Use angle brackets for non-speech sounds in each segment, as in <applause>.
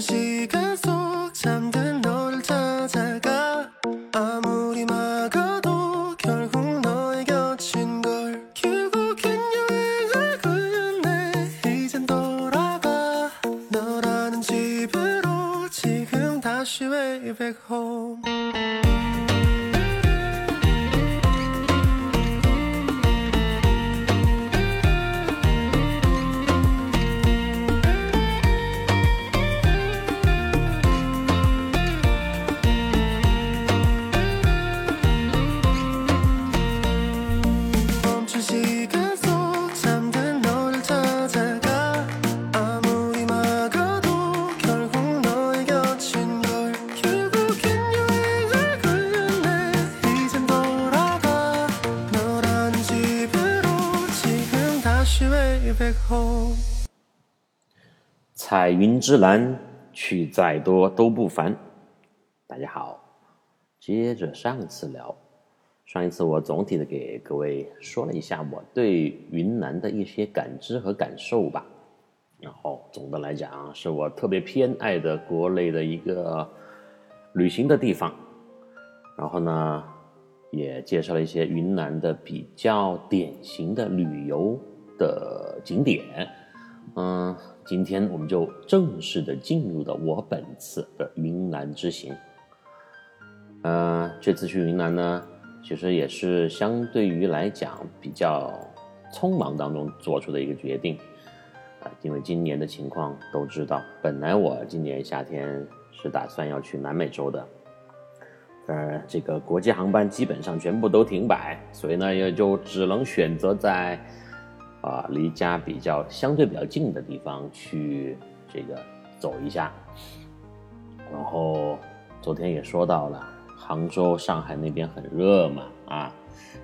晨曦。之蓝，去再多都不烦。大家好，接着上次聊，上一次我总体的给各位说了一下我对云南的一些感知和感受吧。然后总的来讲，是我特别偏爱的国内的一个旅行的地方。然后呢，也介绍了一些云南的比较典型的旅游的景点。嗯，今天我们就正式的进入到我本次的云南之行。呃，这次去云南呢，其实也是相对于来讲比较匆忙当中做出的一个决定。啊、因为今年的情况都知道，本来我今年夏天是打算要去南美洲的，呃，这个国际航班基本上全部都停摆，所以呢，也就只能选择在啊离家比较相对比较近的地方去这个走一下。然后昨天也说到了，杭州、上海那边很热嘛，啊，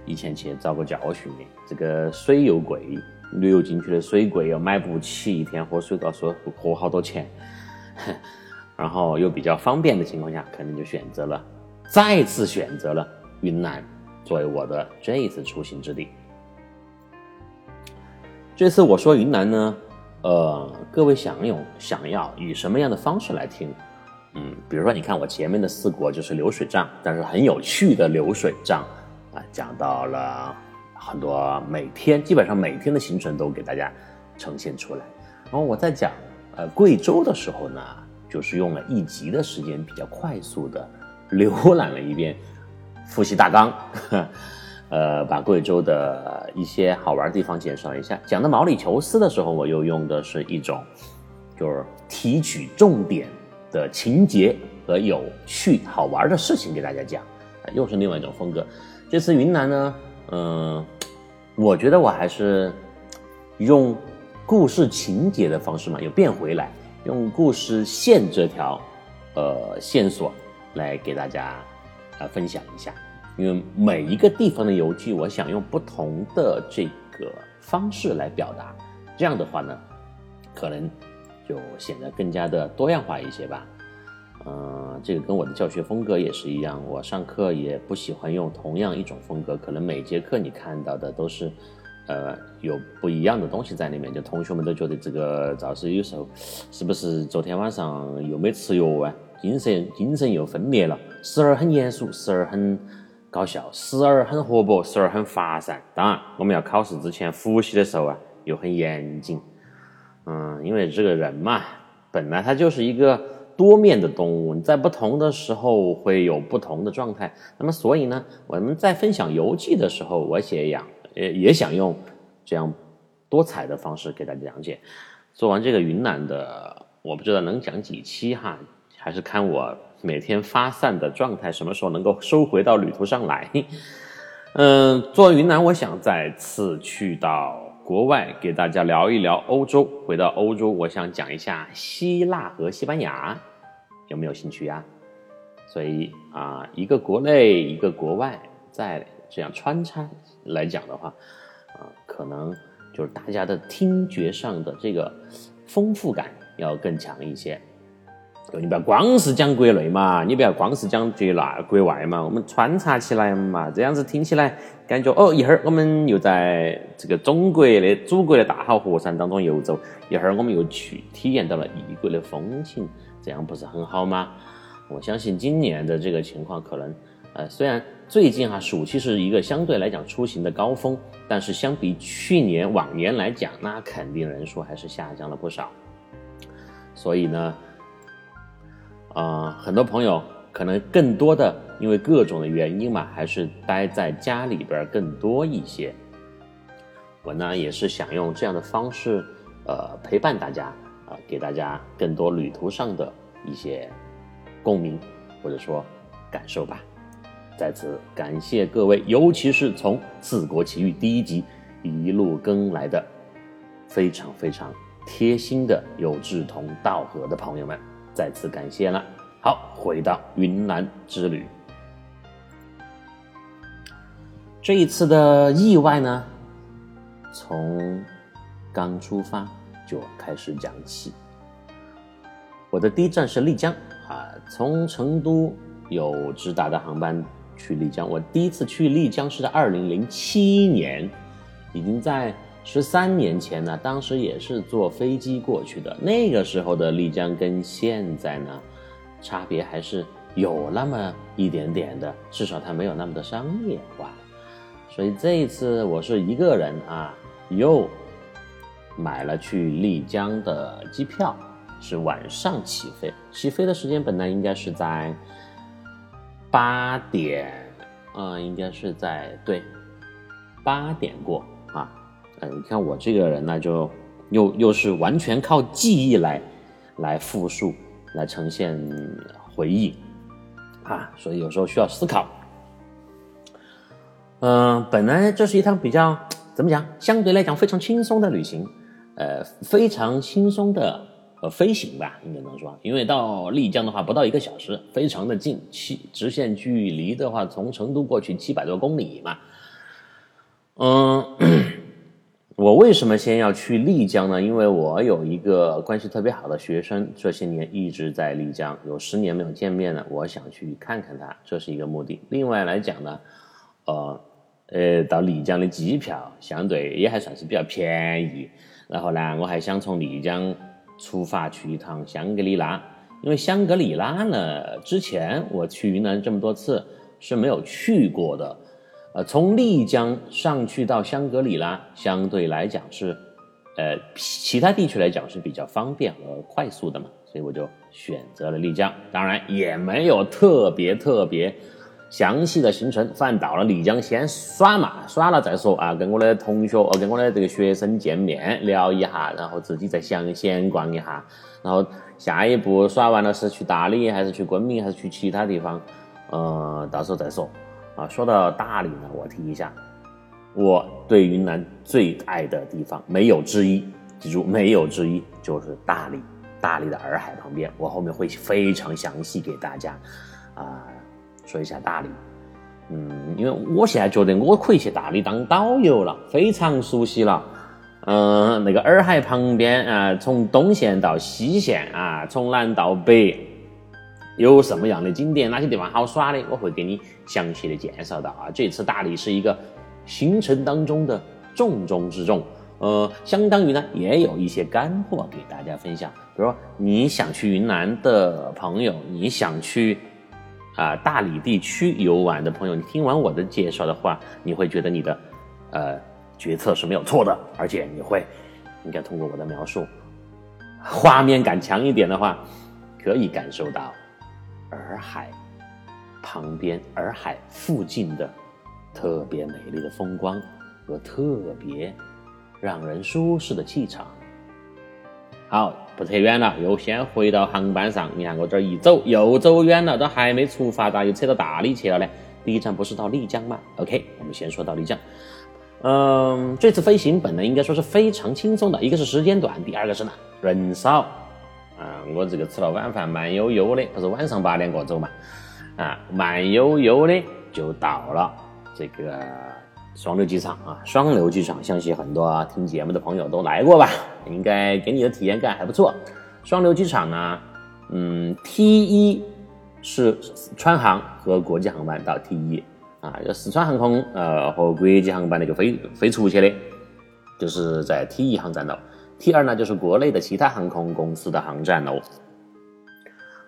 以前其实遭过教训的。这个水又贵，旅游景区的水贵又买不起，一天喝水都要说喝好多钱。<laughs> 然后又比较方便的情况下，肯定就选择了再次选择了云南作为我的这一次出行之地。这次我说云南呢，呃，各位想用想要以什么样的方式来听？嗯，比如说你看我前面的四国就是流水账，但是很有趣的流水账啊，讲到了很多每天基本上每天的行程都给大家呈现出来。然后我在讲呃贵州的时候呢，就是用了一集的时间，比较快速的浏览了一遍复习大纲。呃，把贵州的一些好玩的地方介绍一下。讲到毛里求斯的时候，我又用的是一种，就是提取重点的情节和有趣好玩的事情给大家讲，又是另外一种风格。这次云南呢，嗯、我觉得我还是用故事情节的方式嘛，又变回来，用故事线这条呃线索来给大家呃分享一下。因为每一个地方的游记，我想用不同的这个方式来表达，这样的话呢，可能就显得更加的多样化一些吧。嗯，这个跟我的教学风格也是一样，我上课也不喜欢用同样一种风格，可能每节课你看到的都是，呃，有不一样的东西在里面，就同学们都觉得这个赵老师有时候是不是昨天晚上又没吃药啊，精神精神又分裂了，时而很严肃，时而很。搞笑，时而很活泼，时而很发散。当然，我们要考试之前复习的时候啊，又很严谨。嗯，因为这个人嘛，本来他就是一个多面的动物，你在不同的时候会有不同的状态。那么，所以呢，我们在分享游记的时候，我也想也也想用这样多彩的方式给大家讲解。做完这个云南的，我不知道能讲几期哈，还是看我。每天发散的状态，什么时候能够收回到旅途上来？<laughs> 嗯，做云南，我想再次去到国外，给大家聊一聊欧洲。回到欧洲，我想讲一下希腊和西班牙，有没有兴趣呀？所以啊，一个国内，一个国外，再这样穿插来讲的话，啊，可能就是大家的听觉上的这个丰富感要更强一些。你不要光是讲国内嘛，你不要光是讲国那国外嘛，我们穿插起来嘛，这样子听起来感觉哦，一会儿我们又在这个中国的祖国的大好河山当中游走，一会儿我们又去体验到了异国的风情，这样不是很好吗？我相信今年的这个情况可能，呃，虽然最近哈暑期是一个相对来讲出行的高峰，但是相比去年往年来讲，那肯定人数还是下降了不少。所以呢，啊、很多朋友可能更多的因为各种的原因嘛，还是待在家里边更多一些。我呢也是想用这样的方式，呃，陪伴大家，啊、给大家更多旅途上的一些共鸣或者说感受吧。在此感谢各位，尤其是从《四国奇遇》第一集一路跟来的非常非常贴心的有志同道合的朋友们，再次感谢了。好，回到云南之旅，这一次的意外呢，从刚出发就开始讲起。我的第一站是丽江啊，从成都有直达的航班去丽江。我第一次去丽江是在二零零七年，已经在十三年前呢。当时也是坐飞机过去的。那个时候的丽江跟现在呢，差别还是有那么一点点的，至少它没有那么的商业化。所以这一次我是一个人啊，又买了去丽江的机票，是晚上起飞。起飞的时间本来应该是在八点，呃，应该是在对八点过。嗯，你看我这个人呢，就又又是完全靠记忆来来复述，来呈现回忆啊，所以有时候需要思考。嗯、本来这是一趟比较怎么讲，相对来讲非常轻松的旅行，呃，非常轻松的呃飞行吧，应该能说，因为到丽江的话不到一个小时，非常的近，七直线距离的话，从成都过去七百多公里嘛。嗯，我为什么先要去丽江呢？因为我有一个关系特别好的学生，这些年一直在丽江，有十年没有见面了，我想去看看他，这是一个目的。另外来讲呢，呃呃，到丽江的机票相对也还算是比较便宜。然后呢，我还想从丽江出发去一趟香格里拉，因为香格里拉呢，之前我去云南这么多次是没有去过的。呃，从丽江上去到香格里拉，相对来讲是，呃，其他地区来讲是比较方便和快速的嘛，所以我就选择了丽江。当然也没有特别特别详细的行程，反正到了丽江先耍嘛，耍了再说啊，跟我的同学，呃，跟我的这个学生见面聊一下，然后自己再详闲逛一下，然后下一步耍完了是去大理，还是去昆明，还是去其他地方，呃，到时候再说。啊，说到大理呢，我提一下，我对云南最爱的地方没有之一，记住没有之一，就是大理。大理的洱海旁边，我后面会非常详细给大家啊、说一下大理。嗯，因为我现在觉得我可以去大理当导游了，非常熟悉了。嗯、那个洱海旁边啊、从东线到西线啊，从南到北，有什么样的景点，哪些地方好耍的，我会给你详细的介绍到啊。这次大理是一个行程当中的重中之重，呃，相当于呢也有一些干货给大家分享。比如说你想去云南的朋友，你想去啊、大理地区游玩的朋友，你听完我的介绍的话，你会觉得你的呃决策是没有错的，而且你会应该通过我的描述，画面感强一点的话，可以感受到洱海旁边、洱海附近的特别美丽的风光和特别让人舒适的气场。好，不扯远了，又先回到航班上。你看我这一走又走远了，都还没出发，咋又扯到大理去了呢？第一站不是到丽江吗？OK，我们先说到丽江。嗯，这次飞行本来应该说是非常轻松的，一个是时间短，第二个是呢人少。啊，我这个吃了晚饭，慢悠悠的，不是晚上八点过走嘛？啊，慢悠悠的就到了这个双流机场啊。双流机场，相信很多听节目的朋友都来过吧？应该给你的体验感还不错。双流机场呢，嗯，T 一是川航和国际航班到 T 一啊，就四川航空呃和国际航班那个飞飞出去的，就是在 T 一航站楼。T 二呢就是国内的其他航空公司的航站楼。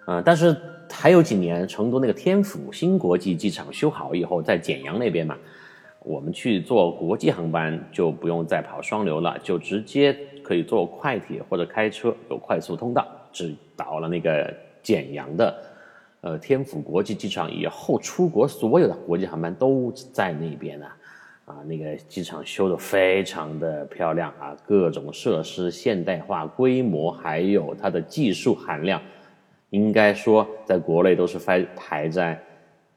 呃，但是还有几年，成都那个天府新国际机场修好以后，在简阳那边嘛，我们去坐国际航班就不用再跑双流了，就直接可以坐快铁或者开车，有快速通道，直到了那个简阳的呃天府国际机场以后，出国所有的国际航班都在那边呢。啊，那个机场修的非常的漂亮啊，各种设施现代化、规模，还有它的技术含量，应该说在国内都是排排在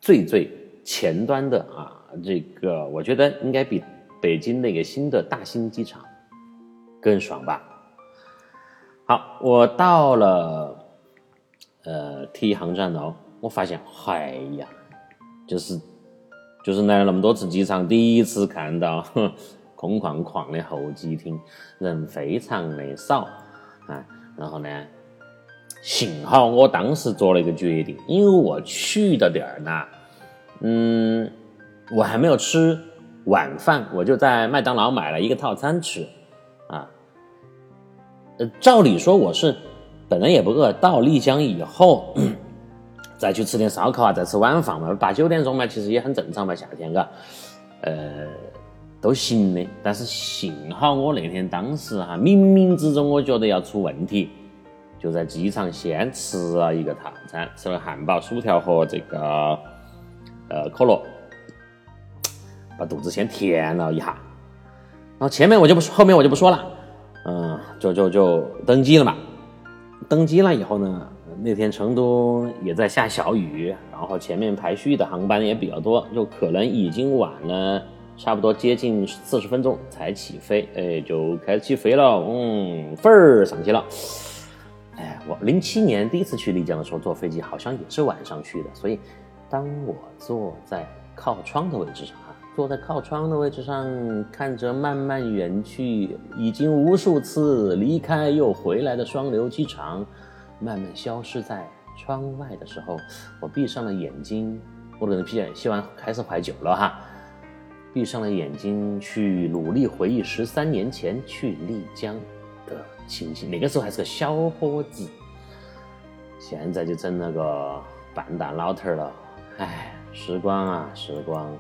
最最前端的啊。这个我觉得应该比北京那个新的大兴机场更爽吧。好，我到了呃 T 航站楼，我发现，哎呀，就是。就是来了那么多次机场，第一次看到空旷旷的候机厅，人非常的少啊。然后呢，幸好我当时做了一个决定，因为我去的点儿呢，嗯，我还没有吃晚饭，我就在麦当劳买了一个套餐吃啊。呃，照理说我是本来也不饿，到丽江以后。再去吃点烧烤啊，再吃晚饭嘛，八九点钟嘛，其实也很正常嘛，夏天嘎，呃，都行的。但是幸好我那天当时哈，冥冥之中我觉得要出问题，就在机场先吃了一个套餐，吃了汉堡、薯条和这个呃可乐，把肚子先填了一下。然后前面我就不说，后面我就不说了，嗯，就就就登机了嘛。登机了以后呢？那天成都也在下小雨，然后前面排序的航班也比较多，就可能已经晚了差不多接近四十分钟才起飞，哎，就开始起飞了，嗯，份儿上去了。哎，我零七年第一次去丽江的时候坐飞机，好像也是晚上去的，所以当我坐在靠窗的位置上啊，坐在靠窗的位置上，看着慢慢远去，已经无数次离开又回来的双流机场。慢慢消失在窗外的时候，我闭上了眼睛，我可能闭希望开始怀酒了哈，闭上了眼睛去努力回忆十三年前去丽江的情形。那个时候还是个小伙子，现在就成了个半大老头了。唉，时光啊，时光，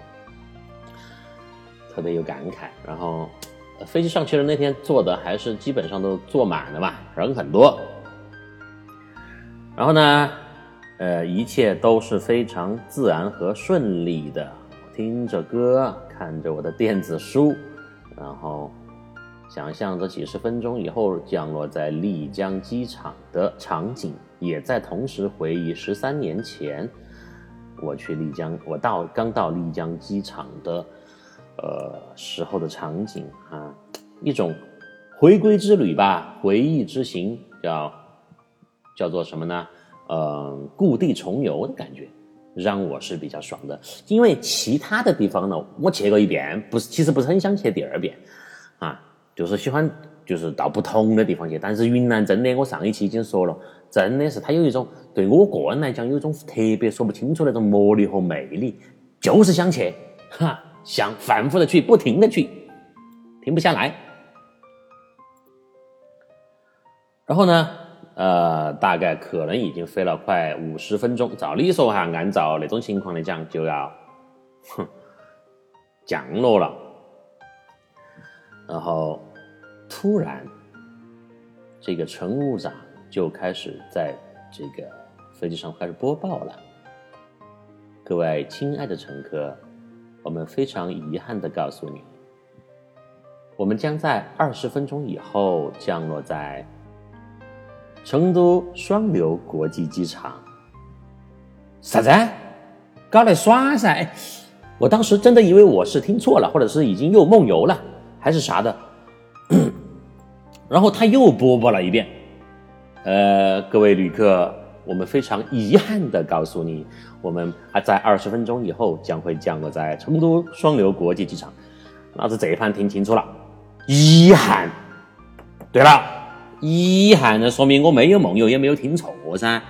特别有感慨。然后飞机上去的那天坐的还是基本上都坐满了嘛，人很多。然后呢，呃，一切都是非常自然和顺利的。听着歌，看着我的电子书，然后想象着几十分钟以后降落在丽江机场的场景，也在同时回忆十三年前我去丽江，我到刚到丽江机场的呃时候的场景啊，一种回归之旅吧，回忆之行，叫。叫做什么呢？呃，故地重游的感觉，让我是比较爽的。因为其他的地方呢，我去过一遍，不是，其实不是很想去第二遍，啊，就是喜欢，就是到不同的地方去。但是云南真的，我上一期已经说了，真的是它有一种对我个人来讲，有一种特别说不清楚那种魔力和魅力，就是想去，哈，想反复的去，不停的去，停不下来。然后呢？呃，大概可能已经飞了快五十分钟。照理说哈，按照那种情况来讲，就要，哼，降落了。然后突然，这个乘务长就开始在这个飞机上开始播报了。各位亲爱的乘客，我们非常遗憾的告诉你，我们将在二十分钟以后降落在。成都双流国际机场，啥子？搞来耍噻？我当时真的以为我是听错了，或者是已经又梦游了，还是啥的。<clears throat> 然后他又播报了一遍，呃，各位旅客，我们非常遗憾的告诉你，我们还在二十分钟以后将会降落在成都双流国际机场。老子这一盘听清楚了，遗憾。对了。遗憾，那说明我没有梦游，也没有听错噻。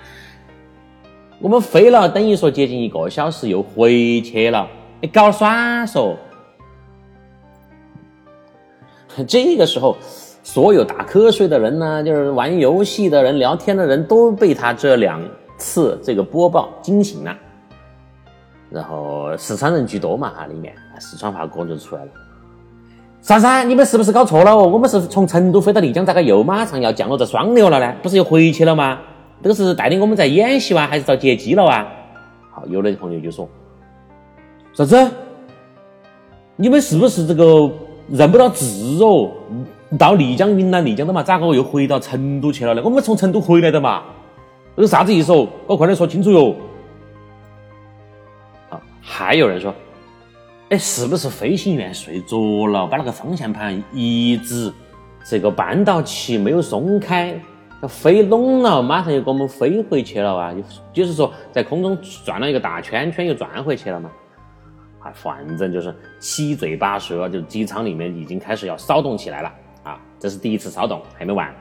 我们飞了，等于说接近一个小时，又回去了。你搞耍嗦？这个时候，所有打瞌睡的人呢，就是玩游戏的人、聊天的人都被他这两次这个播报惊醒了，然后四川人居多嘛哈，里面四川话歌就出来了。珊珊？你们是不是搞错了哦？我们是从成都飞到丽江，咋个又马上要降落在双流了呢？不是又回去了吗？这个是带领我们在演习哇，还是遭劫机了哇？好，有的朋友就说啥子？你们是不是这个认不到字哦？到丽江云南丽江的嘛，咋个又回到成都去了呢？我们从成都回来的嘛，这是啥子意思哦？我快点说清楚哟！好，还有人说。哎，是不是飞行员睡着了，把那个方向盘一直这个扳到起没有松开，要飞拢了，马上又给我们飞回去了啊？就是说，在空中转了一个大圈圈，又转回去了嘛？啊，反正就是七嘴八舌，就机舱里面已经开始要骚动起来了啊！这是第一次骚动，还没完。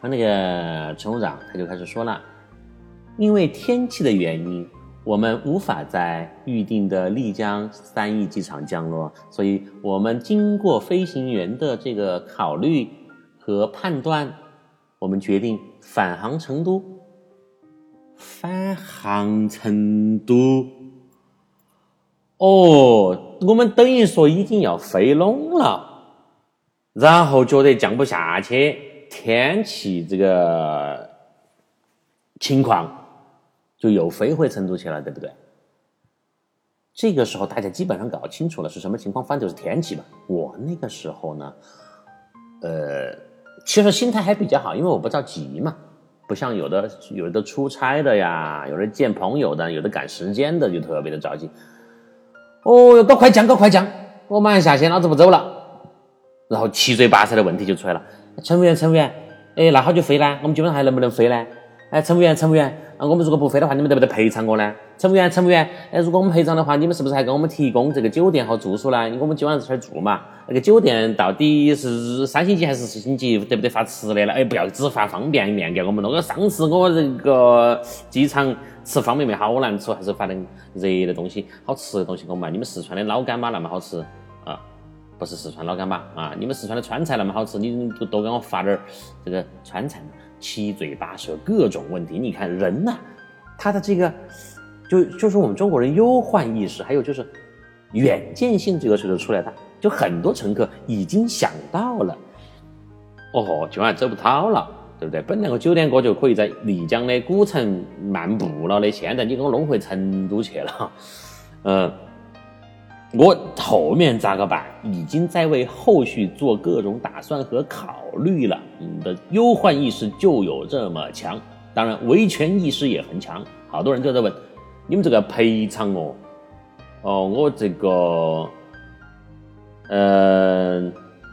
那那个乘务长他就开始说了，因为天气的原因。我们无法在预定的丽江三义机场降落，所以我们经过飞行员的这个考虑和判断，我们决定返航成都。返航成都？哦，我们等于说已经要飞拢了，然后觉得降不下去，天气这个情况。就又飞回成都去了，对不对？这个时候大家基本上搞清楚了是什么情况，反正就是天气吧。我那个时候呢，呃，其实心态还比较好，因为我不着急嘛，不像有的有的出差的呀，有的见朋友的，有的赶时间的，就特别的着急。哦哟，搞快降，搞快降，我马上下线，老子不走了。然后七嘴八舌的问题就出来了，乘务员，乘务员，哎，那好久飞呢？我们今晚还能不能飞呢？哎，乘务员，乘务员。那我们如果不飞的话，你们得不得赔偿我呢？乘务员，乘务员，哎，如果我们赔偿的话，你们是不是还给我们提供这个酒店和住宿呢？因为我们今晚在这儿住嘛。那个酒店到底是三星级还是四星级？得不得发吃的呢？哎，不要只发方便面给我们了。我上次我这个机场吃方便面好难吃，还是发点热的东西，好吃的东西给我们。你们四川的老干妈那么好吃啊？不是四川老干妈啊？你们四川的川菜那么好吃，你多多给我发点这个川菜嘛？七嘴八舌，各种问题。你看人呐，他的这个，就就是我们中国人忧患意识，还有就是远见性这个时候出来的，就很多乘客已经想到了，哦，今晚走不到了，对不对？本来我九点过就可以在丽江的古城漫步了的，现在你给我弄回成都去了，嗯。<laughs> 我后面咋个办？已经在为后续做各种打算和考虑了。你的忧患意识就有这么强，当然维权意识也很强。好多人就在问：你们这个赔偿哦，哦，我这个，呃，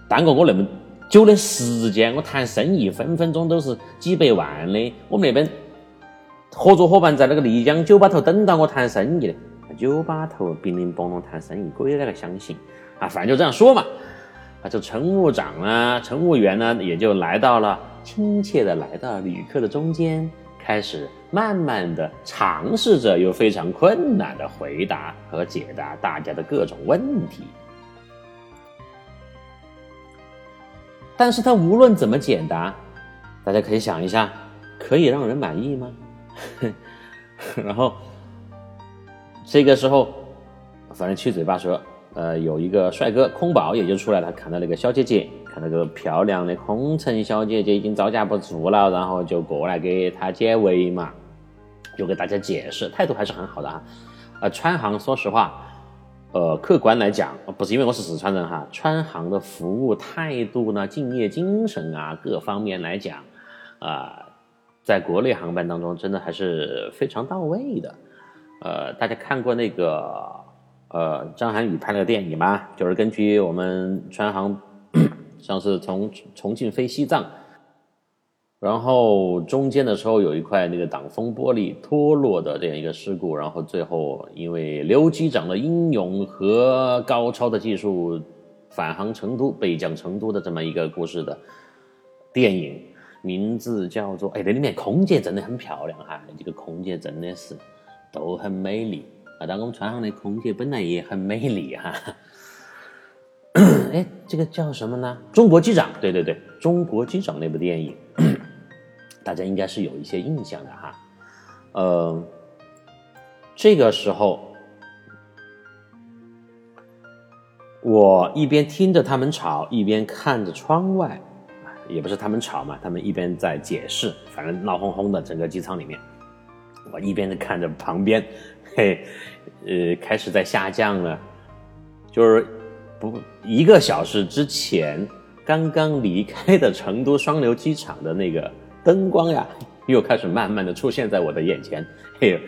耽搁我那么久的时间，我谈生意分分钟都是几百万的。我们那边合作伙伴在那个丽江酒吧头等到我谈生意的。酒吧头乒铃乓啷谈生意，鬼哪个相信啊？反正就这样说嘛。啊，这乘务长呢，乘务员呢，也就来到了，亲切的来到旅客的中间，开始慢慢的尝试着，又非常困难的回答和解答大家的各种问题。但是他无论怎么解答，大家可以想一下，可以让人满意吗？<laughs> 然后。这个时候，反正七嘴八舌，呃，有一个帅哥空宝也就出来了，看到那个小姐姐，看到个漂亮的空乘小姐姐已经招架不住了，然后就过来给她解围嘛，就给大家解释，态度还是很好的啊。呃，川航说实话，呃，客观来讲，不是因为我是四川人哈，川航的服务态度呢，敬业精神啊，各方面来讲，啊，在国内航班当中真的还是非常到位的。呃，大家看过那个呃张涵予拍了个电影嘛？就是根据我们川航 <coughs> 上次从重庆飞西藏，然后中间的时候有一块那个挡风玻璃脱落的这样一个事故，然后最后因为刘机长的英勇和高超的技术返航成都、北降成都的这么一个故事的电影，名字叫做哎，那里面空姐真的很漂亮哈，这个空姐真的是。都很美丽啊！但我们船上的空姐本来也很美丽哈。<coughs> 哎，这个叫什么呢？中国机长，对对对，中国机长那部电影，<coughs> 大家应该是有一些印象的哈。呃，这个时候。我一边听着他们吵，一边看着窗外，也不是他们吵嘛，他们一边在解释，反正闹哄哄的整个机舱里面，我一边的看着旁边，嘿，呃，开始在下降了，就是不一个小时之前刚刚离开的成都双流机场的那个灯光呀，又开始慢慢的出现在我的眼前，嘿，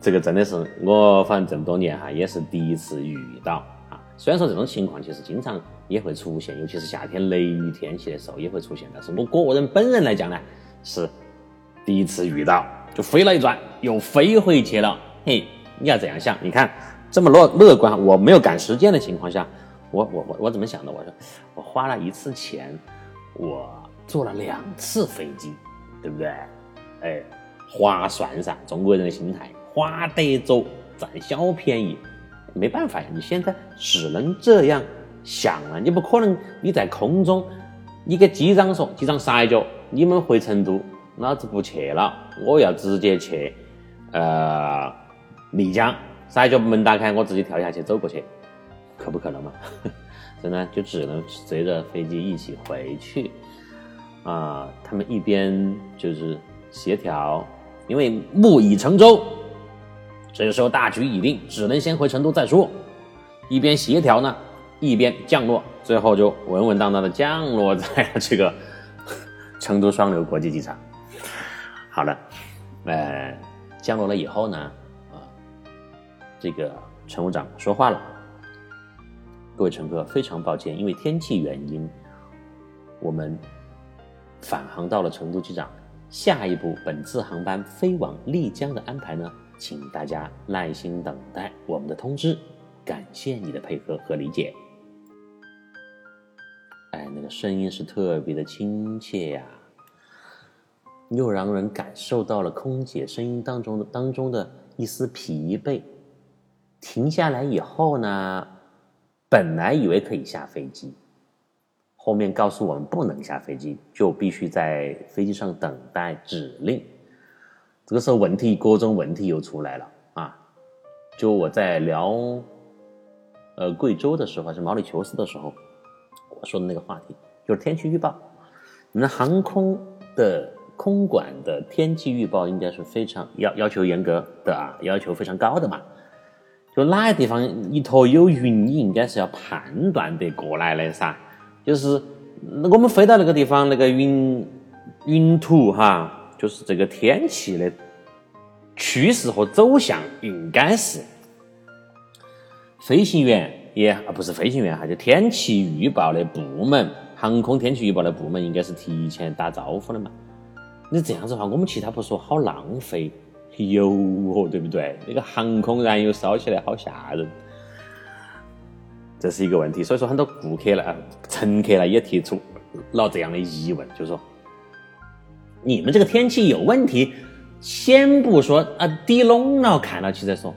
这个真的是我反正这么多年哈，也是第一次遇到啊。虽然说这种情况其实经常也会出现，尤其是夏天雷雨天气的时候也会出现，但是我个人本人来讲呢，是第一次遇到，飞了一转又飞回去了。嘿，你要这样想，你看这么乐乐观，我没有赶时间的情况下，我我我我怎么想的？我说我花了一次钱，我坐了两次飞机，对不对？哎，划算噻，中国人的心态，花得走，占小便宜。没办法呀，你现在只能这样想了。你不可能你在空中，你给机长说，机长撒一脚，你们回成都，老子不去了，我要直接去，呃，丽江，撒一脚门打开，我自己跳下去走过去，可不可能嘛？<laughs> 真的就只能随着飞机一起回去。啊，他们一边就是协调，因为木已成舟。这个时候大局已定，只能先回成都再说。一边协调呢，一边降落，最后就稳稳当当的降落在了这个 <laughs> 成都双流国际机场。好了，呃，降落了以后呢，啊，这个乘务长说话了：“各位乘客，非常抱歉，因为天气原因，我们返航到了成都机场。下一步本次航班飞往丽江的安排呢？”请大家耐心等待我们的通知，感谢你的配合和理解。哎，那个声音是特别的亲切呀，又让人感受到了空姐声音当中的当中的一丝疲惫。停下来以后呢，本来以为可以下飞机，后面告诉我们不能下飞机，就必须在飞机上等待指令。这个时候问题各种问题又出来了啊！就我在聊，呃，贵州的时候还是毛里求斯的时候，我说的那个话题就是天气预报。你们航空的空管的天气预报应该是非常要要求严格的啊，要求非常高的嘛。就哪个地方一坨有云，你应该是要判断得过来的噻。就是我们飞到那个地方，那个云云图哈。就是这个天气的趋势和走向，应该是飞行员也啊不是飞行员哈，就天气预报的部门，航空天气预报的部门应该是提前打招呼的嘛。你这样子的话，我们其他不说，好浪费油哦，对不对？那个航空燃油烧起来好吓人，这是一个问题。所以说，很多顾客呢、乘客呢也提出了这样的疑问，就是说。你们这个天气有问题，先不说啊，低笼了看到起再说。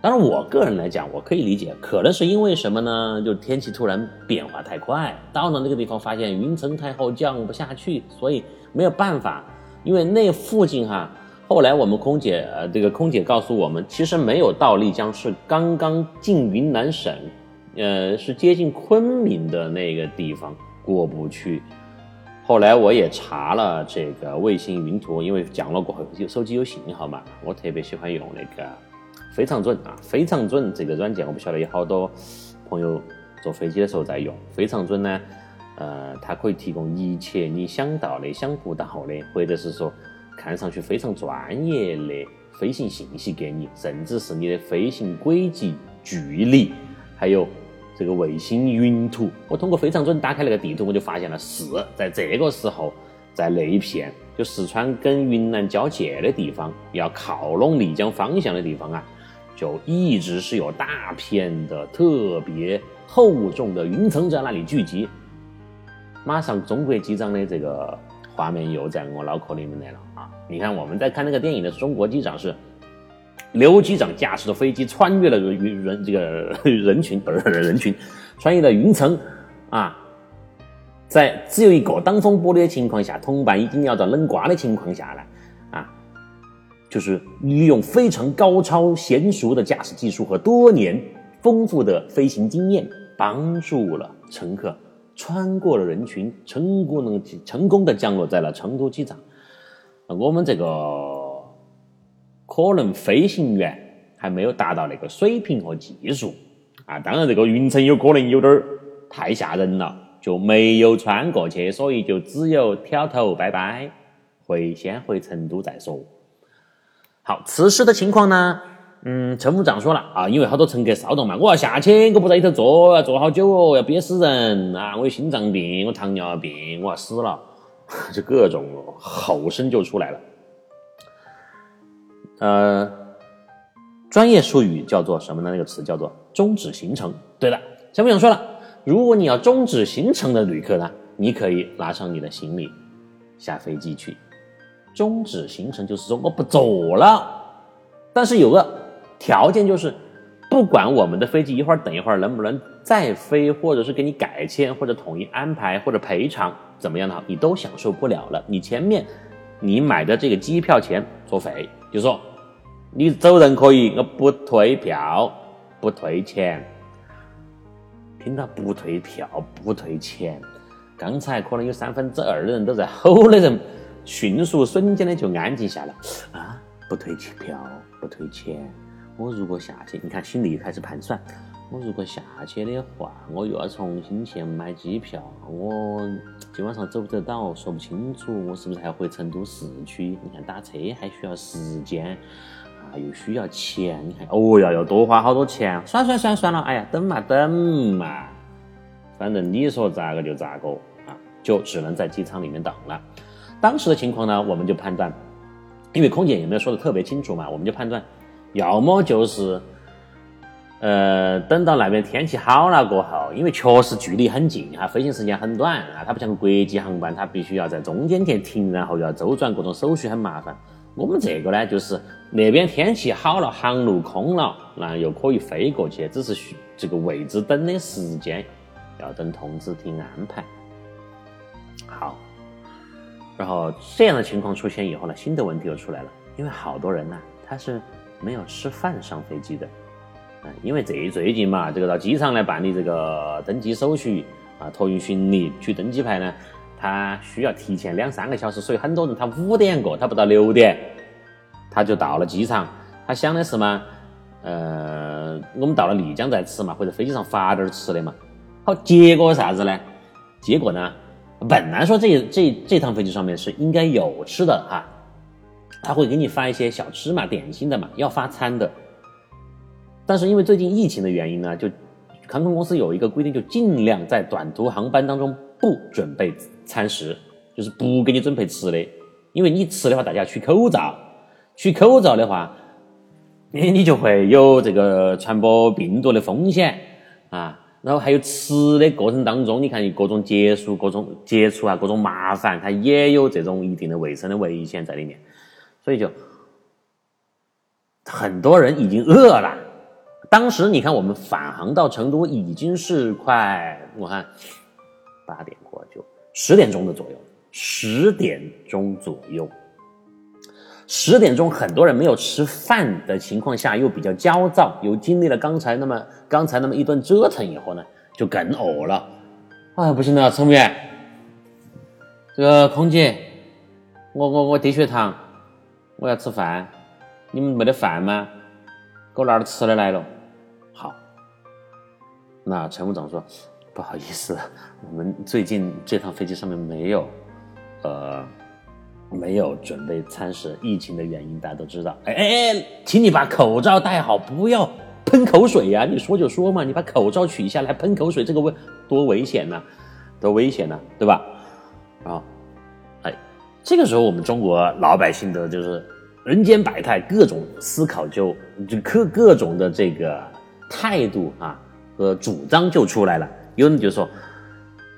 当然，我个人来讲，我可以理解，可能是因为什么呢？就天气突然变化太快，到了那个地方发现云层太厚，降不下去，所以没有办法。因为那附近哈，后来我们空姐呃，这个空姐告诉我们，其实没有到丽江，是刚刚进云南省，呃，是接近昆明的那个地方过不去。后来我也查了这个卫星云图，因为降落过后有手机有信号嘛，我特别喜欢用那个非常准啊，非常准这个软件，我不晓得有好多朋友坐飞机的时候在用。非常准呢，呃，它可以提供一切你想到的、想不到的，或者是说看上去非常专业的飞行信息给你，甚至是你的飞行轨迹、距离，还有。这个卫星云图，我通过非常准打开那个地图，我就发现了是在这个时候，在那一片就四川跟云南交界的地方，要靠拢丽江方向的地方啊，就一直是有大片的特别厚重的云层在那里聚集。马上中国机长的这个画面又在我脑壳里面来了啊！你看我们在看那个电影的中国机长是。刘机长驾驶的飞机穿越了云人这个人群不是人群，穿越了云层啊，在只有一个挡风玻璃的情况下，同伴已经要到冷瓜的情况下了啊，就是利用非常高超娴熟的驾驶技术和多年丰富的飞行经验，帮助了乘客穿过了人群，成功能成功的降落在了成都机场。我们这个可能飞行员还没有达到那个水平和技术啊，当然这个云层有可能有点太吓人了，就没有穿过去，所以就只有挑头拜拜，回先回成都再说。好，此时的情况呢，嗯，乘务长说了啊，因为好多乘客骚动嘛，我要下去，我不在里头坐，要坐好久哦，要憋死人啊，我有心脏病，我糖尿病，我要死了。就 <laughs> 各种吼声就出来了，呃，专业术语叫做什么呢？那个词叫做终止行程。对了，前面讲说了，如果你要终止行程的旅客呢，你可以拿上你的行李下飞机去。终止行程就是说我不走了，但是有个条件就是，不管我们的飞机一会儿等一会儿能不能再飞，或者是给你改签，或者统一安排，或者赔偿。怎么样的你都享受不了了。你前面你买的这个机票钱作废，就说你走人可以，我不退票，不退钱。听到不退票、不退钱，刚才可能有三分之二的人都在吼的人，迅速瞬间的就安静下来啊！不退票、不退钱，我如果下去，你看心里开始盘算。我如果下去的话，我又要重新去买机票，我今晚上走不走到说不清楚，我是不是还要回成都市区？你看打车还需要时间啊，又需要钱，你看哦呀要多花好多钱。算算算算了，哎呀，等嘛等嘛，反正你说咋个就咋个啊，就只能在机场里面等了。当时的情况呢，我们就判断，因为空姐也没有说的特别清楚嘛，我们就判断，要么就是。呃，等到那边天气好了过后，因为确实距离很近哈，飞行时间很短啊，它不像国际航班，它必须要在中间点停，然后要周转各种手续，很麻烦。我们这个呢，就是那边天气好了，航路空了，那又可以飞过去，只是需这个位置等的时间要等通知厅安排。好，然后这样的情况出现以后呢，新的问题又出来了，因为好多人呢，他是没有吃饭上飞机的。嗯因为这最近嘛，这个到机场来办理这个登机手续啊，托运行李、取登机牌呢，他需要提前两三个小时，所以很多人他五点过，他不到六点，他就到了机场。他想的是嘛，呃，我们到了丽江再吃嘛，或者飞机上发点吃的嘛。好，结果啥子呢？结果呢，本来说这这这趟飞机上面是应该有吃的哈，他会给你发一些小吃嘛、点心的嘛，要发餐的。但是因为最近疫情的原因呢，就航空公司有一个规定，就尽量在短途航班当中不准备餐食，就是不给你准备吃的，因为你吃的话，大家取口罩，取口罩的话，你你就会有这个传播病毒的风险啊。然后还有吃的过程当中，你看各种接触、各种接触啊，各种麻烦，它也有这种一定的卫生的危险在里面，所以就很多人已经饿了。当时你看，我们返航到成都已经是快，我看八点过就十点钟的左右，十点钟左右，十点钟很多人没有吃饭的情况下，又比较焦躁，又经历了刚才那么刚才那么一顿折腾以后呢，就更饿了。啊，不行了，乘务员，这个空姐，我我我低血糖，我要吃饭，你们没得饭吗？给我拿点吃的来了。好那乘务长说：“不好意思，我们最近这趟飞机上面没有，呃，没有准备餐食。疫情的原因大家都知道。哎哎哎，请你把口罩戴好，不要喷口水呀！你说就说嘛，你把口罩取下来喷口水，这个危多危险呐，多危险呐，对吧？啊，哎，这个时候我们中国老百姓的就是人间百态，各种思考就就各各种的这个态度啊。”和主张就出来了，有人就说：“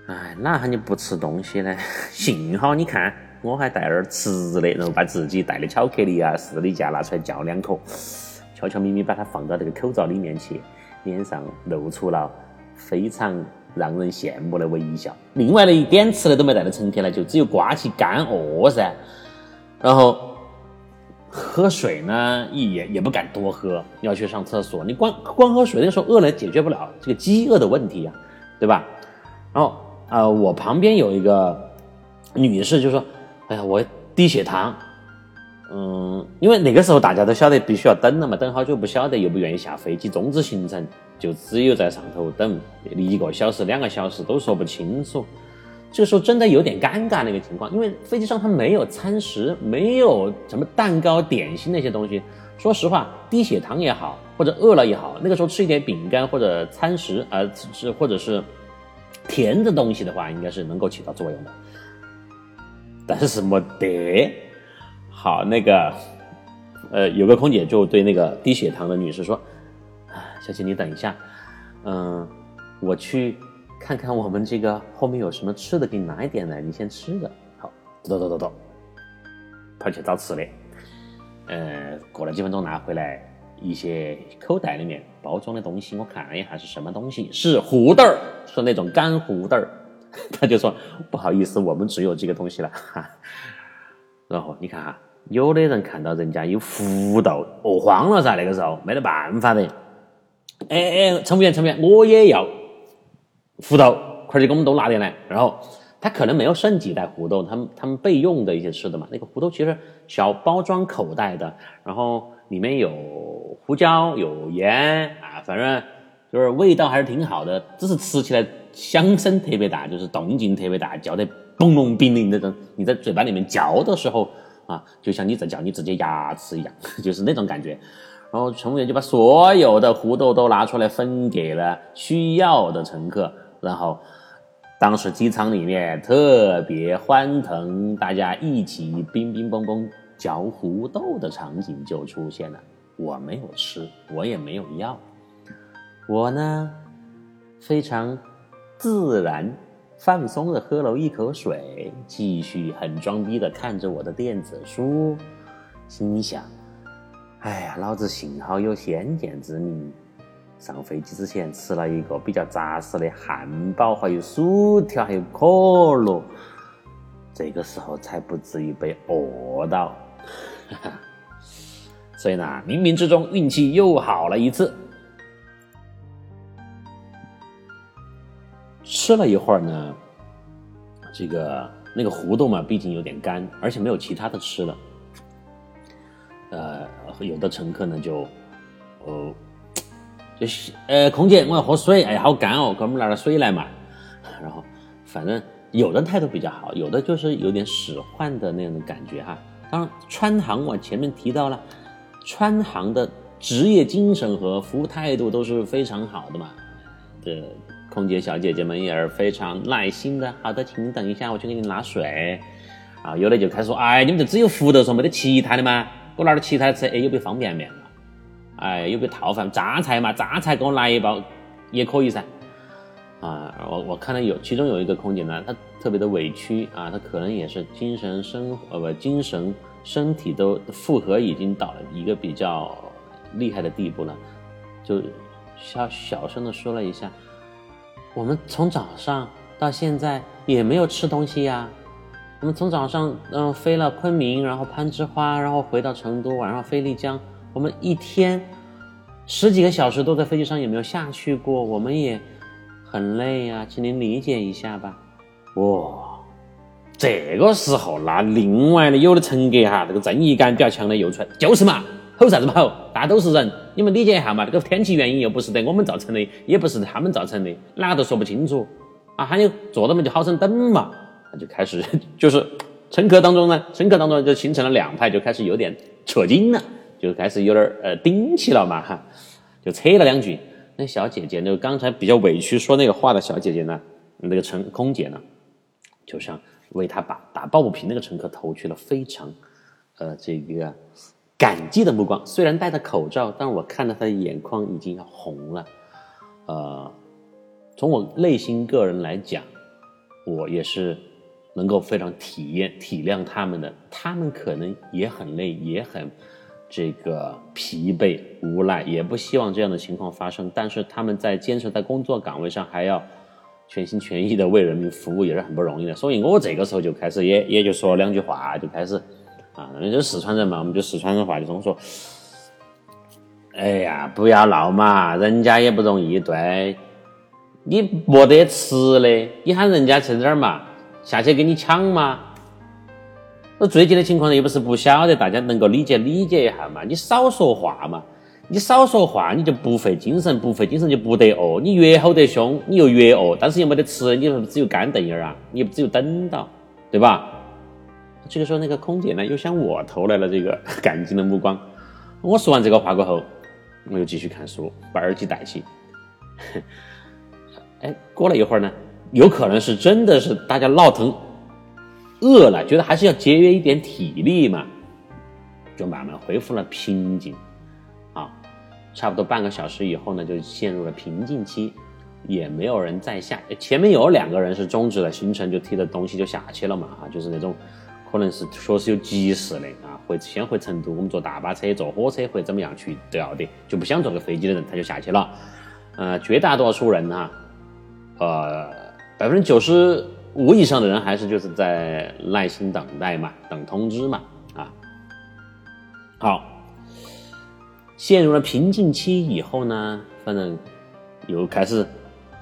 哎，哪喊你不吃东西呢？<laughs> 幸好你看我还带点吃的，然后把自己带的巧克力啊、士力架拿出来嚼两口，悄悄咪咪把它放到这个口罩里面去，脸上露出了非常让人羡慕的微笑。另外的一点吃的都没带的乘客呢，就只有刮起干饿噻。然后喝水呢也也不敢多喝，要去上厕所。你光光喝水，那时候饿了解决不了这个饥饿的问题呀、对吧？然后呃，我旁边有一个女士就说：“哎呀，我低血糖。”嗯，因为那个时候大家都晓得必须要等了嘛，等好久不晓得，又不愿意下飞机，终止行程，就只有在上头等一个小时、两个小时都说不清楚。这个时候真的有点尴尬那个情况，因为飞机上它没有餐食，没有什么蛋糕、点心那些东西。说实话，低血糖也好，或者饿了也好，那个时候吃一点饼干或者餐食，呃，是或者是甜的东西的话，应该是能够起到作用的。但是没得。好，那个，呃，有个空姐就对那个低血糖的女士说：“啊，小姐，你等一下，嗯、我去看看我们这个后面有什么吃的，给你拿一点来，你先吃着。”好，走走走走，跑去找吃的。呃，过了几分钟拿回来一些口袋里面包装的东西，我看了一下是什么东西，是胡豆儿，是那种干胡豆儿。<laughs> 他就说：“不好意思，我们只有这个东西了。哈”然后你看哈，有的人看到人家有胡豆，饿慌了噻，那个时候没得办法的。哎哎，乘务员，乘务员，我也要胡豆，快点给我们都拿点来。然后他可能没有剩几袋胡豆，他们他们备用的一些吃的嘛。那个胡豆其实小包装口袋的，然后里面有胡椒、有盐啊，反正就是味道还是挺好的，只是吃起来响声特别大，就是动静特别大，叫得嘣隆冰凌那种。你在嘴巴里面嚼的时候啊，就像你在嚼你自己牙齿一样，<laughs> 就是那种感觉。然后乘务员就把所有的胡豆都拿出来分给了需要的乘客，然后当时机舱里面特别欢腾，大家一起乒乒乓乓嚼胡豆的场景就出现了。我没有吃，我也没有要，我呢非常自然放松的喝了一口水，继续很装逼的看着我的电子书，心想。哎呀，老子幸好有先见之明，上飞机之前吃了一个比较扎实的汉堡，还有薯条，还有可乐，这个时候才不至于被饿到。<laughs> 所以呢，冥冥之中运气又好了一次。吃了一会儿呢，这个那个胡豆嘛，毕竟有点干，而且没有其他的吃的。呃，有的乘客呢就，呃，就是呃，空姐我要喝水，哎，好干哦，给我们拿点水来嘛。然后反正有的态度比较好，有的就是有点使唤的那样的感觉哈。当然，川航我前面提到了，川航的职业精神和服务态度都是非常好的嘛。这空姐小姐姐们也是非常耐心的。好的，请等一下，我去给你拿水。啊，有的就开始说，哎，你们这只有胡豆说没得其他的吗？给我拿点其他的吃，哎，有没有方便面嘛？哎，有没有套饭？榨菜嘛，榨菜给我来一包也可以噻。啊，我我看到有其中有一个空姐呢，她特别的委屈啊，她可能也是精神生呃不精神身体都负荷已经到了一个比较厉害的地步了，就小小声的说了一下，我们从早上到现在也没有吃东西呀。我们从早上嗯、飞了昆明，然后攀枝花，然后回到成都，晚上飞丽江。我们一天十几个小时都在飞机上，也没有下去过，我们也很累呀、请您理解一下吧。哇，这个时候那另外的有的乘客哈，这个正义感比较强的又出来，就是嘛，吼啥子嘛吼，大家都是人，你们理解一下嘛。这个天气原因又不是得我们造成的，也不是他们造成的，哪个都说不清楚啊。还有坐到嘛就好生等嘛。就开始 <laughs> 就是乘客当中呢，乘客当中就形成了两派，就开始有点扯筋了，就开始有点呃顶起了嘛哈，就扯了两句。那小姐姐呢，刚才比较委屈说那个话的小姐姐呢，那个乘空姐呢，就像为她把打抱不平那个乘客投去了非常呃这个感激的目光。虽然戴着口罩，但我看到他的眼眶已经要红了。呃，从我内心个人来讲，我也是。能够非常体验体谅他们的，他们可能也很累，也很这个疲惫无奈，也不希望这样的情况发生。但是他们在坚持在工作岗位上，还要全心全意的为人民服务，也是很不容易的。所以我这个时候就开始也也就说了两句话，就开始啊，那就是四川人嘛，我们就四川人话就这么说。哎呀，不要闹嘛，人家也不容易，对，你没得吃的，你喊人家去哪儿嘛？下去给你抢嘛？那最近的情况又不是不晓得，大家能够理解理解一下嘛？你少说话嘛，你少说话，你就不费精神，不费精神就不得饿。你越吼得凶，你又越饿，但是又没得吃，你只有干瞪眼儿啊，你只有等到，对吧？这个时候，那个空姐呢又向我投来了这个感激的目光。<laughs> 我说完这个话过后。我又继续看书，把耳机戴起。<laughs> 哎，过了一会儿呢，有可能是真的是大家闹腾饿了，觉得还是要节约一点体力嘛，就慢慢恢复了平静。啊，差不多半个小时以后呢，就陷入了平静期，也没有人再下。前面有两个人是终止了行程，就提着东西就下去了嘛，哈，就是那种可能是确实有急事的啊。回先回成都，我们坐大巴车、坐火车或者怎么样去都要得，就不想坐个飞机的人他就下去了。呃，绝大多数人哈，呃，百分之九十五以上的人还是就是在耐心等待嘛，等通知嘛，啊。好，陷入了瓶颈期以后呢，反正又开始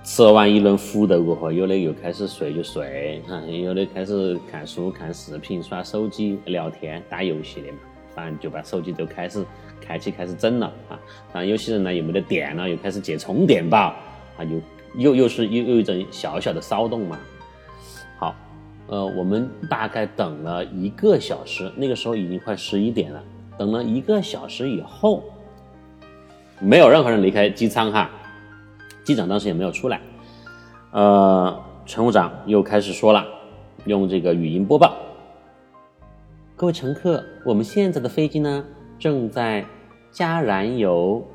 吃完一轮福豆过后，有的又开始睡就睡，哈，有的开始看书、看视频、刷手机、聊天、打游戏的嘛，反正就把手机都开始开启、开始整了啊。然后有些人呢又没得电了，又开始接充电宝，啊，又又又是又有一阵小小的骚动嘛。好，呃，我们大概等了一个小时，那个时候已经快十一点了。等了一个小时以后，没有任何人离开机舱哈。机长当时也没有出来，呃，乘务长又开始说了，用这个语音播报：“各位乘客，我们现在的飞机呢正在加燃油，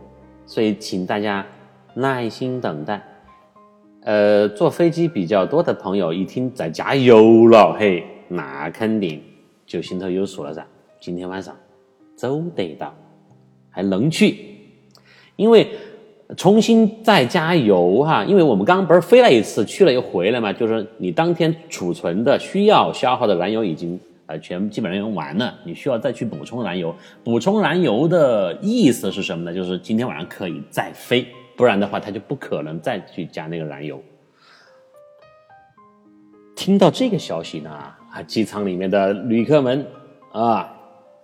所以请大家耐心等待。”呃，坐飞机比较多的朋友一听在加油了，嘿，那肯定就心头有数了噻。今天晚上走得到，还能去，因为。重新再加油哈，因为我们刚刚不是飞了一次，去了又回来嘛，就是你当天储存的需要消耗的燃油已经呃全基本上用完了，你需要再去补充燃油。补充燃油的意思是什么呢？就是今天晚上可以再飞，不然的话它就不可能再去加那个燃油。听到这个消息呢，啊，机舱里面的旅客们啊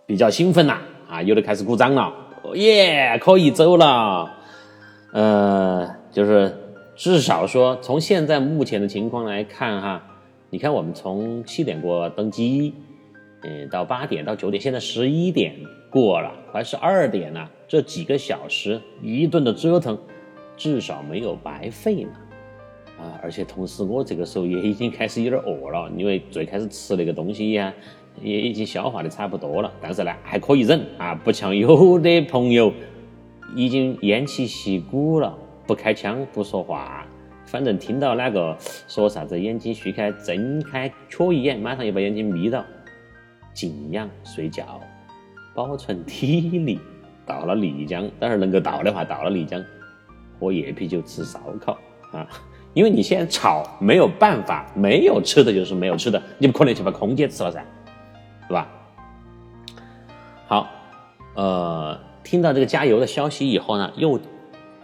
比较兴奋呐，啊，有的开始鼓掌了，耶，可以走了。呃，就是至少说，从现在目前的情况来看哈，你看我们从七点过登机，嗯，到八点到九点，现在十一点过了，快十二点了，这几个小时一顿的折腾，至少没有白费嘛，啊，而且同时我这个时候也已经开始有点饿了，因为最开始吃那个东西呀，也已经消化的差不多了，但是呢还可以忍啊，不像有的朋友。已经偃旗息鼓了，不开枪不说话，反正听到哪个说啥子眼睛虚开睁开瞧一眼，马上又把眼睛眯到，静养睡觉，保存体力。到了丽江，当然能够到的话，到了丽江喝夜啤酒吃烧烤啊，因为你现在吵没有办法，没有吃的就是没有吃的，你不可能去把空姐吃了噻，是吧？好，呃。听到这个加油的消息以后呢，又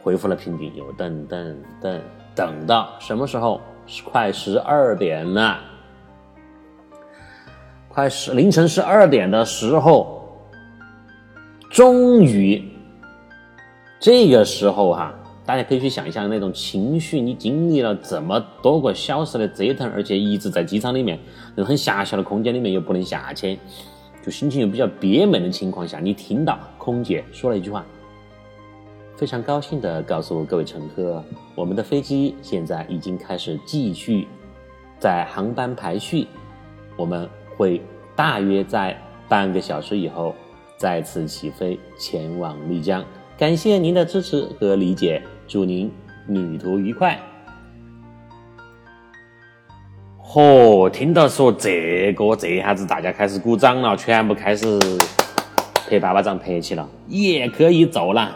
恢复了平静，又等等等，等到什么时候？快十二点了，快十凌晨十二点的时候，终于，这个时候哈，大家可以去想一下那种情绪，你经历了这么多个小时的折腾，而且一直在机场里面，那很狭小的空间里面又不能下去。就心情又比较憋闷的情况下，你听到空姐说了一句话，非常高兴的告诉各位乘客，我们的飞机现在已经开始继续在航班排序，我们会大约在半个小时以后再次起飞前往丽江。感谢您的支持和理解，祝您旅途愉快。嚯！听到说这个，这下子大家开始鼓掌了，全部开始拍巴巴掌拍起了，也可以走了。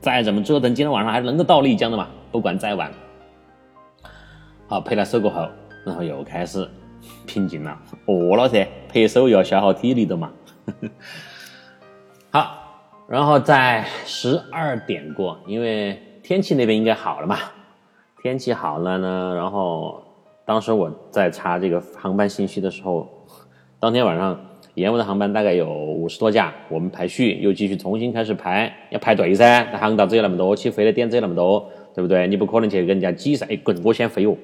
再怎么折腾，今天晚上还是能够到丽江的嘛？不管再晚。好，拍了手过后，然后又开始平静了。饿了噻，拍手又要消耗体力的嘛。<laughs> 好，然后在十二点过，因为天气那边应该好了嘛，天气好了呢，然后当时我在查这个航班信息的时候，当天晚上延误的航班大概有五十多架，我们排序又继续重新开始排，要排队噻，那航道只有那么多，起飞的点只有那么多，对不对？你不可能去跟人家挤噻，哎，滚，我先飞哦。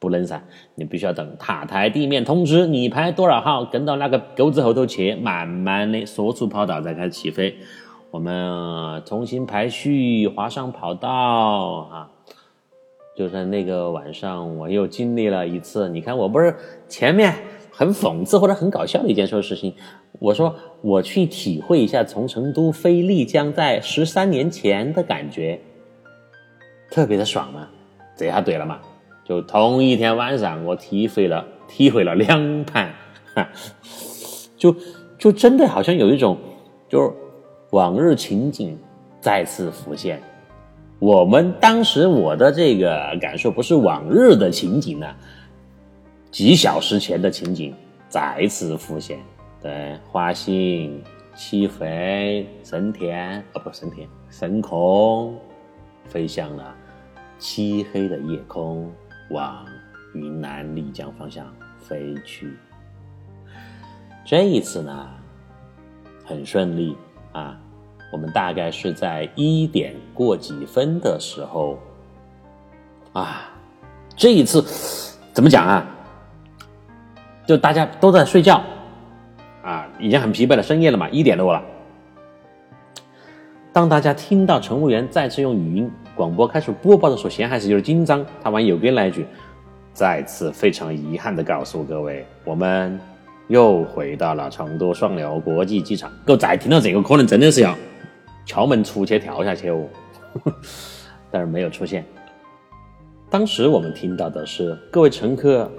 不能噻，你必须要等塔台地面通知你排多少号，跟到那个钩子后头去，慢慢的缩出跑道再开始起飞。我们重新排序，划上跑道啊！就在那个晚上，我又经历了一次。你看，我不是前面很讽刺或者很搞笑的一件事事情，我说我去体会一下从成都飞丽江在十三年前的感觉，特别的爽嘛。这下对了嘛？就同一天晚上，我体会了体会了两盘，就就真的好像有一种，就是往日情景再次浮现。我们当时我的这个感受不是往日的情景呢，几小时前的情景再次浮现。对，滑行、起飞、升天，哦不升天，升空，飞向了漆黑的夜空。往云南丽江方向飞去。这一次呢，很顺利啊！我们大概是在一点过几分的时候啊，这一次怎么讲啊？就大家都在睡觉啊，已经很疲惫了，深夜了嘛，一点多了。当大家听到乘务员再次用语音。广播开始播报的时候，先还是有点紧张。他往右边来一句：“再次非常遗憾的告诉各位，我们又回到了成都双流国际机场。”我再听到这个，可能真的是要敲门出去跳下去哦。<laughs> <laughs> 但是没有出现。当时我们听到的是：“各位乘客，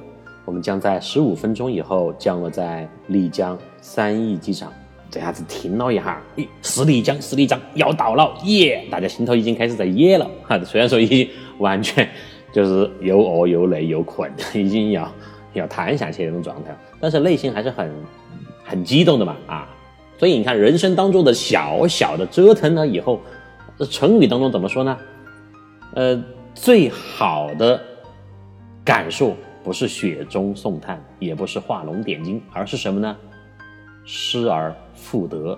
我们将在十五分钟以后降落在丽江三义机场。”这下子听了一下，咦，是丽江，是丽江要到了，耶！大家心头已经开始在耶了哈。<laughs> 虽然说已经完全就是又饿又累又困，<laughs> 已经要要瘫下去那种状态，但是内心还是很很激动的嘛啊！所以你看，人生当中的小小的折腾了以后，这成语当中怎么说呢？呃，最好的感受不是雪中送炭，也不是画龙点睛，而是什么呢？失而复得。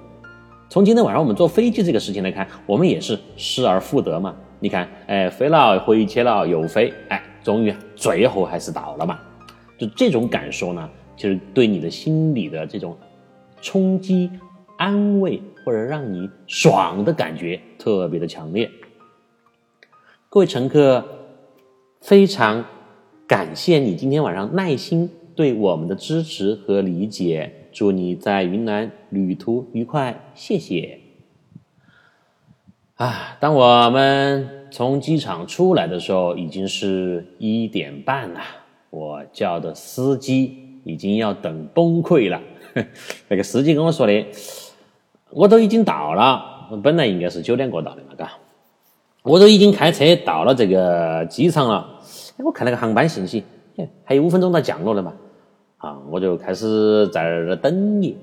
从今天晚上我们坐飞机这个事情来看，我们也是失而复得嘛。你看，哎，飞了回去了又飞，哎，终于最后还是到了嘛。就这种感受呢，就是对你的心理的这种冲击、安慰或者让你爽的感觉特别的强烈。各位乘客，非常感谢你今天晚上耐心对我们的支持和理解。祝你在云南旅途愉快，谢谢。啊，当我们从机场出来的时候，已经是一点半了。我叫的司机已经要等崩溃了。<laughs> 那个司机跟我说的，我都已经到了，本来应该是九点过到的嘛，嘎，我都已经开车到了这个机场了。哎，我看那个航班信息，还有五分钟到降落了嘛。啊，我就开始在那儿等你，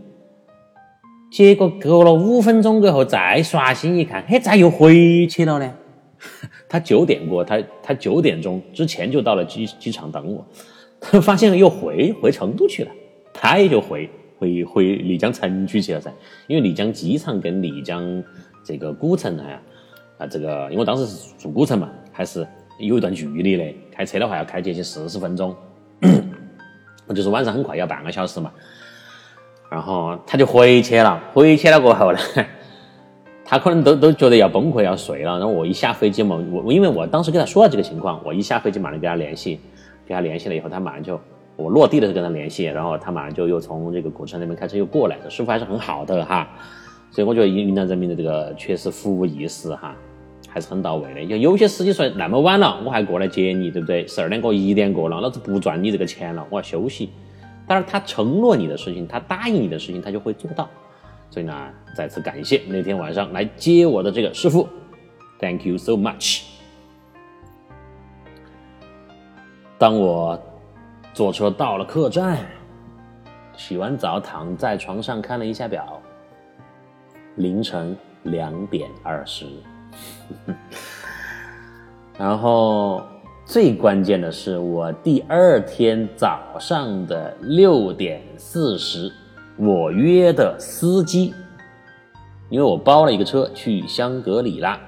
结果过了五分钟过后，再刷新一看，嘿，咋又回去了呢？<laughs> 他九点过，他他九点钟之前就到了机机场等我，他 <laughs> 发现又回回成都去了，他也就回回回丽江城区去了噻，因为丽江机场跟丽江这个古城啊啊这个，因为当时是住古城嘛，还是有一段距离的，开车的话要开接近四十分钟。<coughs> 就是晚上很快要半个小时嘛，然后他就回去了，回去了过后呢，<laughs> 他可能都都觉得要崩溃要睡了。然后我一下飞机嘛，我我因为我当时跟他说了这个情况，我一下飞机马上跟他联系，跟他联系了以后，他马上就我落地的时候跟他联系，然后他马上就又从这个古城那边开车又过来，这师傅还是很好的哈。所以我觉得云云南人民的这个确实服务意识哈。还是很到位的，有有些司机说那么晚了，我还过来接你，对不对？十二点过一点过了，老子不赚你这个钱了，我要休息。但是他承诺你的事情，他答应你的事情，他就会做到。所以呢，再次感谢那天晚上来接我的这个师傅，Thank you so much。当我坐车到了客栈，洗完澡躺在床上看了一下表，凌晨两点二十。<laughs> 然后最关键的是，我第二天早上的六点四十，我约的司机，因为我包了一个车去香格里拉。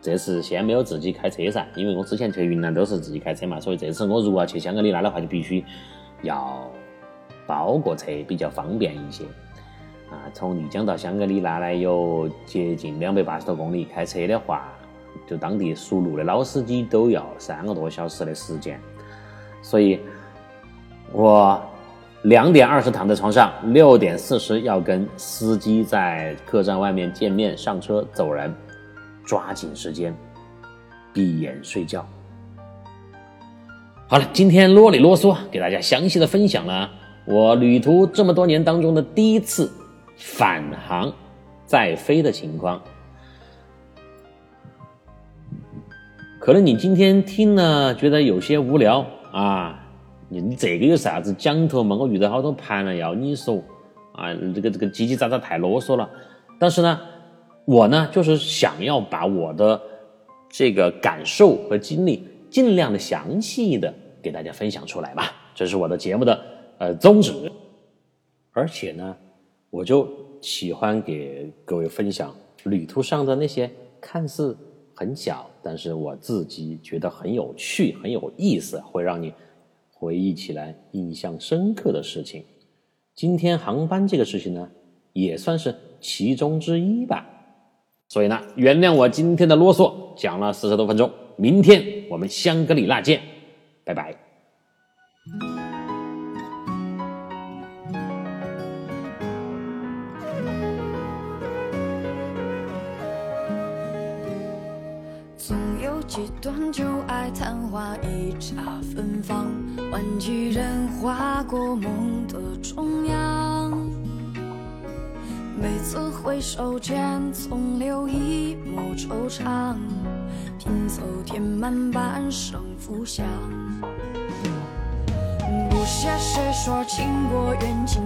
这次先没有自己开车噻，因为我之前去云南都是自己开车嘛，所以这次我如果要去香格里拉的话，就必须要包个车，比较方便一些。啊，从丽江到香格里拉呢，有接近两百八十多公里，开车的话，就当地熟路的老司机都要三个多小时的时间。所以，我两点二十躺在床上，六点四十要跟司机在客栈外面见面，上车走人，抓紧时间，闭眼睡觉。好了，今天啰里啰嗦给大家详细的分享了我旅途这么多年当中的第一次。返航再飞的情况，可能你今天听了觉得有些无聊啊，你这个有啥子讲头嘛？我遇到好多盘了要你说啊，这个这个叽叽喳喳太啰嗦了。但是呢，我呢就是想要把我的这个感受和经历尽量的详细的给大家分享出来吧，这是我的节目的呃宗旨，而且呢。我就喜欢给各位分享旅途上的那些看似很小，但是我自己觉得很有趣、很有意思，会让你回忆起来印象深刻的事情。今天航班这个事情呢，也算是其中之一吧。所以呢，原谅我今天的啰嗦，讲了四十多分钟。明天我们香格里拉见，拜拜。几段旧爱昙花一刹芬芳，万几人划过梦的中央。每次回首间，总留一抹惆怅，拼凑填满半生浮想。不屑谁说情过缘尽